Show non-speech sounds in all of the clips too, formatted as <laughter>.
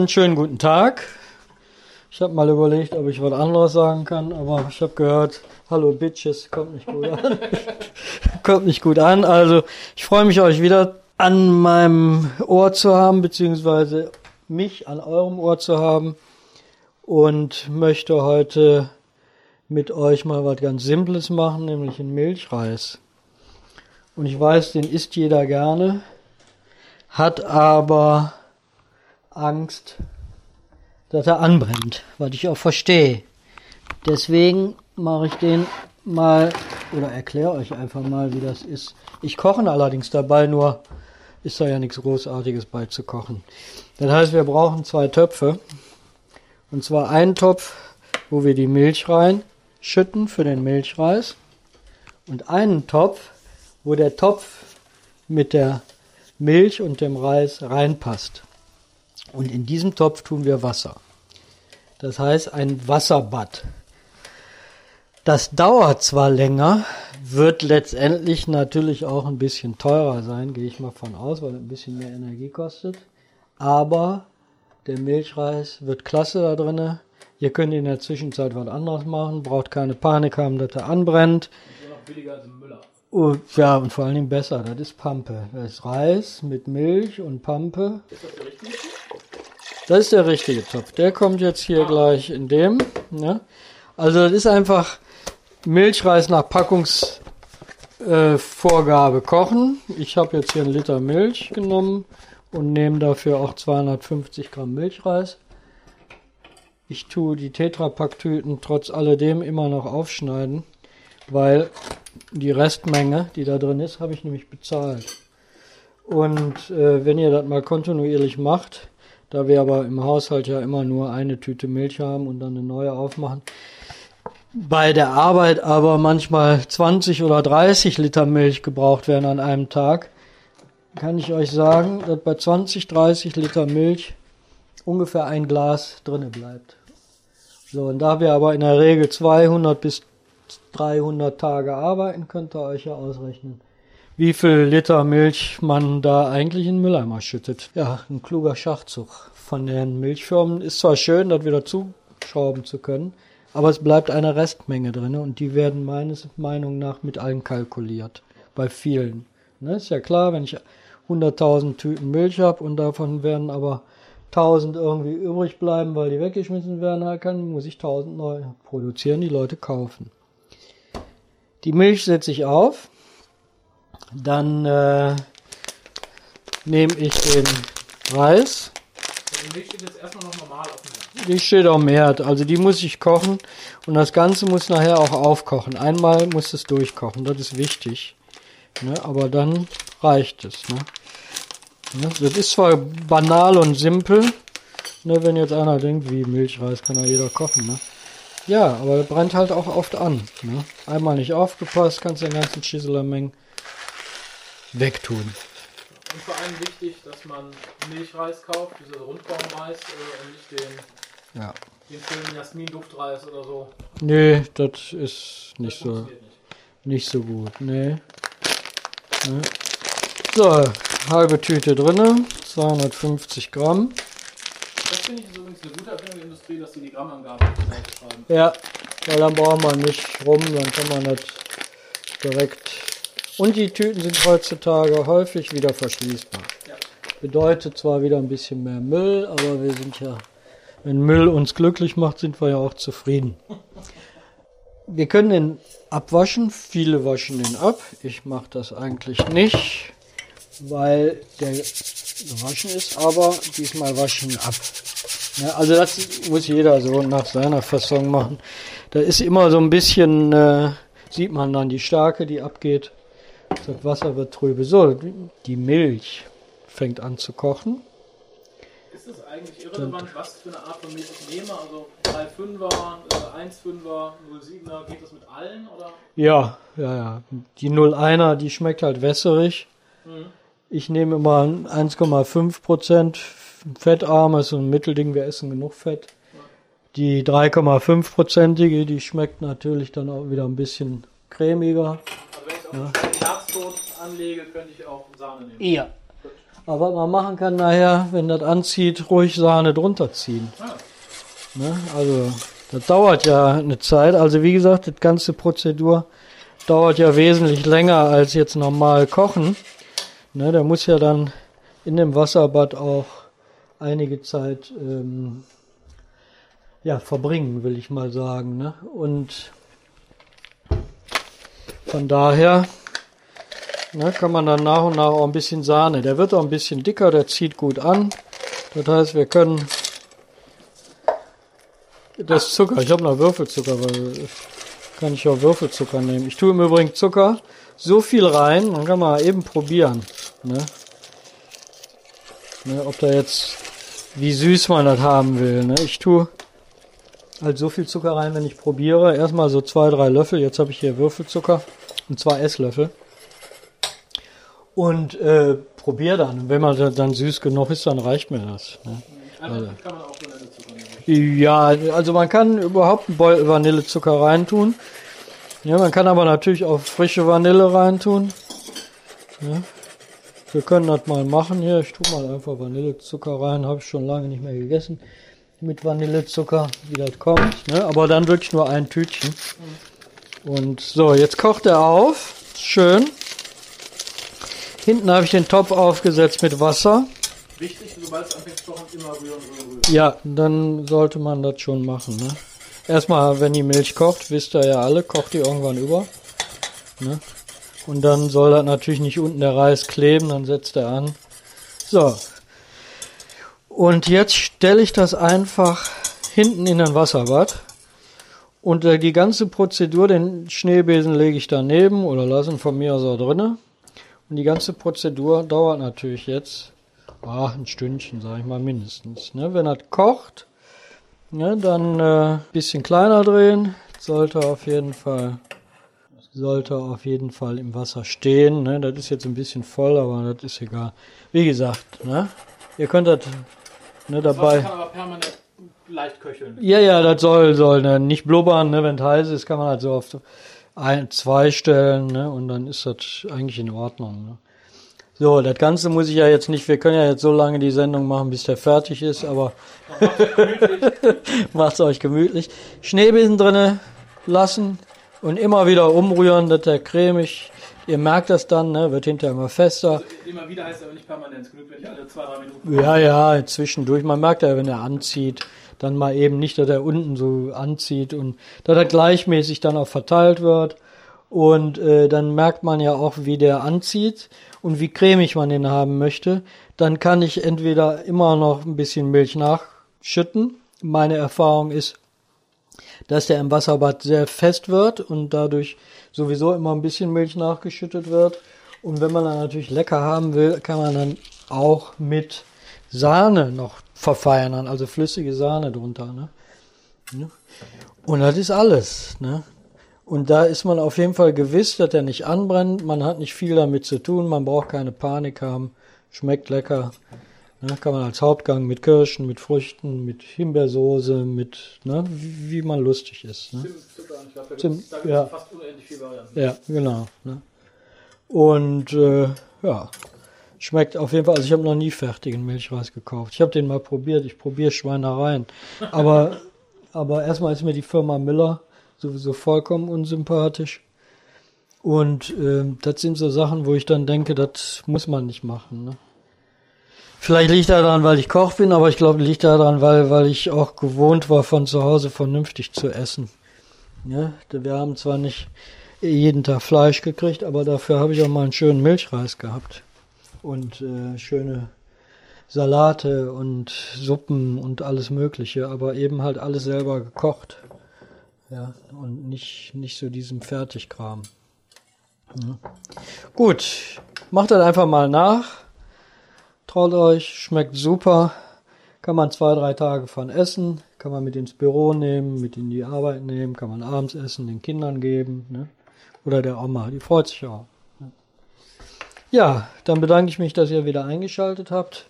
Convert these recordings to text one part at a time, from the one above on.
und schönen guten Tag. Ich habe mal überlegt, ob ich was anderes sagen kann, aber ich habe gehört, hallo Bitches, kommt nicht gut an. <laughs> kommt nicht gut an. Also ich freue mich, euch wieder an meinem Ohr zu haben, beziehungsweise mich an eurem Ohr zu haben und möchte heute mit euch mal was ganz Simples machen, nämlich einen Milchreis. Und ich weiß, den isst jeder gerne, hat aber Angst, dass er anbrennt, was ich auch verstehe. Deswegen mache ich den mal oder erkläre euch einfach mal, wie das ist. Ich koche allerdings dabei, nur ist da ja nichts Großartiges bei zu kochen. Das heißt, wir brauchen zwei Töpfe. Und zwar einen Topf, wo wir die Milch reinschütten für den Milchreis. Und einen Topf, wo der Topf mit der Milch und dem Reis reinpasst. Und in diesem Topf tun wir Wasser. Das heißt ein Wasserbad. Das dauert zwar länger, wird letztendlich natürlich auch ein bisschen teurer sein, gehe ich mal von aus, weil es ein bisschen mehr Energie kostet. Aber der Milchreis wird klasse da drinne. Ihr könnt in der Zwischenzeit was anderes machen, braucht keine Panik haben, dass er anbrennt. Ist noch billiger als Müller. Oh, ja, und vor allen Dingen besser, das ist Pampe. Das ist Reis mit Milch und Pampe. Ist das der richtige? Das ist der richtige Topf. Der kommt jetzt hier gleich in dem. Ja. Also das ist einfach Milchreis nach Packungsvorgabe äh, kochen. Ich habe jetzt hier einen Liter Milch genommen und nehme dafür auch 250 Gramm Milchreis. Ich tue die Tetrapack-Tüten trotz alledem immer noch aufschneiden, weil die Restmenge, die da drin ist, habe ich nämlich bezahlt. Und äh, wenn ihr das mal kontinuierlich macht, da wir aber im Haushalt ja immer nur eine Tüte Milch haben und dann eine neue aufmachen, bei der Arbeit aber manchmal 20 oder 30 Liter Milch gebraucht werden an einem Tag, kann ich euch sagen, dass bei 20, 30 Liter Milch ungefähr ein Glas drinne bleibt. So, und da wir aber in der Regel 200 bis 300 Tage arbeiten, könnt ihr euch ja ausrechnen, wie viel Liter Milch man da eigentlich in den Mülleimer schüttet. Ja, ein kluger Schachzug von den Milchfirmen. Ist zwar schön, das wieder zuschrauben zu können, aber es bleibt eine Restmenge drin und die werden meines Meinung nach mit einkalkuliert. Bei vielen. Ne, ist ja klar, wenn ich 100.000 Tüten Milch habe und davon werden aber 1000 irgendwie übrig bleiben, weil die weggeschmissen werden, kann, muss ich 1000 neu produzieren, die Leute kaufen. Die Milch setze ich auf. Dann äh, nehme ich den Reis. Die Milch steht jetzt erstmal noch normal auf dem Herd. Die steht auf dem Herd. Also die muss ich kochen. Und das Ganze muss nachher auch aufkochen. Einmal muss es durchkochen. Das ist wichtig. Ne? Aber dann reicht es. Ne? Ne? Das ist zwar banal und simpel. Ne? Wenn jetzt einer denkt, wie Milchreis kann ja jeder kochen. Ne? Ja, aber brennt halt auch oft an. Ne? Einmal nicht aufgepasst, kannst den ganzen Schieselermengen wegtun. Und vor allem wichtig, dass man Milchreis kauft, dieser Rundbaumreis äh, und nicht den, Ja. den schönen Jasmin-Duftreis oder so. Nee, das ist nicht Das so, nicht. nicht so gut. Nee. nee. So, halbe Tüte drinne, 250 Gramm. Das finde ich übrigens eine gute Erfindung der Industrie, dass sie die Grammangabe schreiben. Ja, weil dann braucht man nicht rum, dann kann man das direkt. Und die Tüten sind heutzutage häufig wieder verschließbar. Ja. Bedeutet zwar wieder ein bisschen mehr Müll, aber wir sind ja, wenn Müll uns glücklich macht, sind wir ja auch zufrieden. <laughs> Wir können den abwaschen, viele waschen den ab. Ich mache das eigentlich nicht, weil der gewaschen ist, aber diesmal waschen ab. Ja, also das muss jeder so nach seiner Fassung machen. Da ist immer so ein bisschen, äh, sieht man dann die Stärke, die abgeht. Das Wasser wird trübe. So, die Milch fängt an zu kochen. Ist es eigentlich irrelevant, was für eine Art von Milch ich nehme? Also 3,5er, äh, 1,5er, 0,7er, geht das mit allen? Oder? Ja, ja, ja. Die 01er, die schmeckt halt wässerig. Mhm. Ich nehme immer 1,5 Prozent fettarmes, so ein Mittelding, wir essen genug Fett. Die 3,5-prozentige, die schmeckt natürlich dann auch wieder ein bisschen cremiger. Also wenn ich auf ja. Herztod anlege, könnte ich auch Sahne nehmen. Ja. Aber was man machen kann nachher, wenn das anzieht, ruhig Sahne drunter ziehen. Ah, Ne? Also, das dauert ja eine Zeit. Also, wie gesagt, das ganze Prozedur dauert ja wesentlich länger als jetzt normal kochen. Ne? Der muss ja dann in dem Wasserbad auch einige Zeit ähm, ja, verbringen, will ich mal sagen. Ne? Und von daher ne, kann man dann nach und nach auch ein bisschen Sahne. Der wird auch ein bisschen dicker, der zieht gut an. Das heißt, wir können das Zucker, ich habe noch Würfelzucker, weil kann ich auch Würfelzucker nehmen. Ich tue im Übrigen Zucker so viel rein, dann kann man eben probieren, ne? Ne, ob da jetzt wie süß man das haben will. Ne? Ich tue halt so viel Zucker rein, wenn ich probiere. Erstmal so zwei, drei Löffel. Jetzt habe ich hier Würfelzucker und zwei Esslöffel. Und äh, probiere dann. Und wenn man da- dann süß genug ist, dann reicht mir das. Ne? also kann man auch Vanillezucker nehmen. Ja, also man kann überhaupt einen Beutel Vanillezucker reintun. Ja, man kann aber natürlich auch frische Vanille reintun. Ja. Wir können das mal machen hier. Ich tue mal einfach Vanillezucker rein. Habe ich schon lange nicht mehr gegessen. Mit Vanillezucker, wie das kommt. Ne? Aber dann wirklich nur ein Tütchen. Und so, jetzt kocht er auf. Schön. Hinten habe ich den Topf aufgesetzt mit Wasser. Wichtig, sobald es anfängt zu kochen, immer rühren, rühren, rühren. Ja, dann sollte man das schon machen. Ne? Erstmal, wenn die Milch kocht, wisst ihr ja alle, kocht die irgendwann über. Ne? Und dann soll das natürlich nicht unten der Reis kleben, dann setzt er an. So. Und jetzt stelle ich das einfach hinten in ein Wasserbad. Und äh, die ganze Prozedur, den Schneebesen lege ich daneben oder lasse ihn von mir aus auch drinne. Und die ganze Prozedur dauert natürlich jetzt ah, ein Stündchen, sage ich mal mindestens. Ne? Wenn das kocht, ne, dann äh, bisschen kleiner drehen. Sollte auf jeden Fall sollte auf jeden Fall im Wasser stehen. Ne? Das ist jetzt ein bisschen voll, aber das ist egal. Wie gesagt, ne? ihr könnt das ne, Das dabei. Wasser kann aber permanent leicht köcheln. Ja, ja, das soll, soll ne, nicht blubbern, ne, wenn es heiß ist, kann man halt so auf ein, zwei stellen, ne, und dann ist das eigentlich in Ordnung. Ne. So, das Ganze muss ich ja jetzt nicht, wir können ja jetzt so lange die Sendung machen, bis der fertig ist, aber <laughs> macht's euch gemütlich. Schneebesen drinne lassen und immer wieder umrühren, dass der cremig, ihr merkt das dann, ne, wird hinterher immer fester. Immer wieder heißt aber nicht permanent. Es wenn ich alle zwei, drei Minuten. Ja, ja, zwischendurch. Man merkt ja, wenn er anzieht, dann mal eben nicht, dass er unten so anzieht und dass er gleichmäßig dann auch verteilt wird. Und äh, dann merkt man ja auch, wie der anzieht und wie cremig man den haben möchte. Dann kann ich entweder immer noch ein bisschen Milch nachschütten. Meine Erfahrung ist, dass der im Wasserbad sehr fest wird und dadurch sowieso immer ein bisschen Milch nachgeschüttet wird. Und wenn man dann natürlich lecker haben will, kann man dann auch mit Sahne noch verfeinern, also flüssige Sahne drunter. Ne? Und das ist alles. Ne? Und da ist man auf jeden Fall gewiss, dass der nicht anbrennt. Man hat nicht viel damit zu tun. Man braucht keine Panik haben. Schmeckt lecker. Ne? Kann man als Hauptgang mit Kirschen, mit Früchten, mit Himbeersoße, mit, ne? wie, wie man lustig ist. Ne? Zimt, da Zimt, gibt es ja. fast unendlich viele Varianten. Ja, genau. Ne? Und äh, ja, schmeckt auf jeden Fall. Also ich habe noch nie fertigen Milchreis gekauft. Ich habe den mal probiert. Ich probiere Schweinereien. Aber, <laughs> aber erstmal ist mir die Firma Miller sowieso vollkommen unsympathisch. Und ähm, das sind so Sachen, wo ich dann denke, das muss man nicht machen. Ne? Vielleicht liegt daran, weil ich Koch bin, aber ich glaube, liegt daran, weil, weil ich auch gewohnt war, von zu Hause vernünftig zu essen. Ja, wir haben zwar nicht jeden Tag Fleisch gekriegt, aber dafür habe ich auch mal einen schönen Milchreis gehabt. Und äh, schöne Salate und Suppen und alles Mögliche, aber eben halt alles selber gekocht. Ja, und nicht, nicht so diesem Fertigkram. Ja. Gut, macht das einfach mal nach. Traut euch, schmeckt super. Kann man zwei, drei Tage von essen. Kann man mit ins Büro nehmen, mit in die Arbeit nehmen. Kann man abends essen, den Kindern geben. Ne? Oder der Oma, die freut sich auch. Ja, dann bedanke ich mich, dass ihr wieder eingeschaltet habt.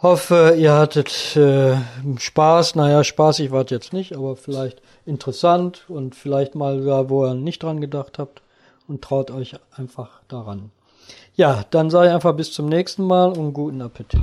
Hoffe, ihr hattet äh, Spaß. Naja, spaßig war es jetzt nicht, aber vielleicht interessant und vielleicht mal da, wo ihr nicht dran gedacht habt und traut euch einfach daran. Ja, dann sage ich einfach bis zum nächsten Mal und guten Appetit.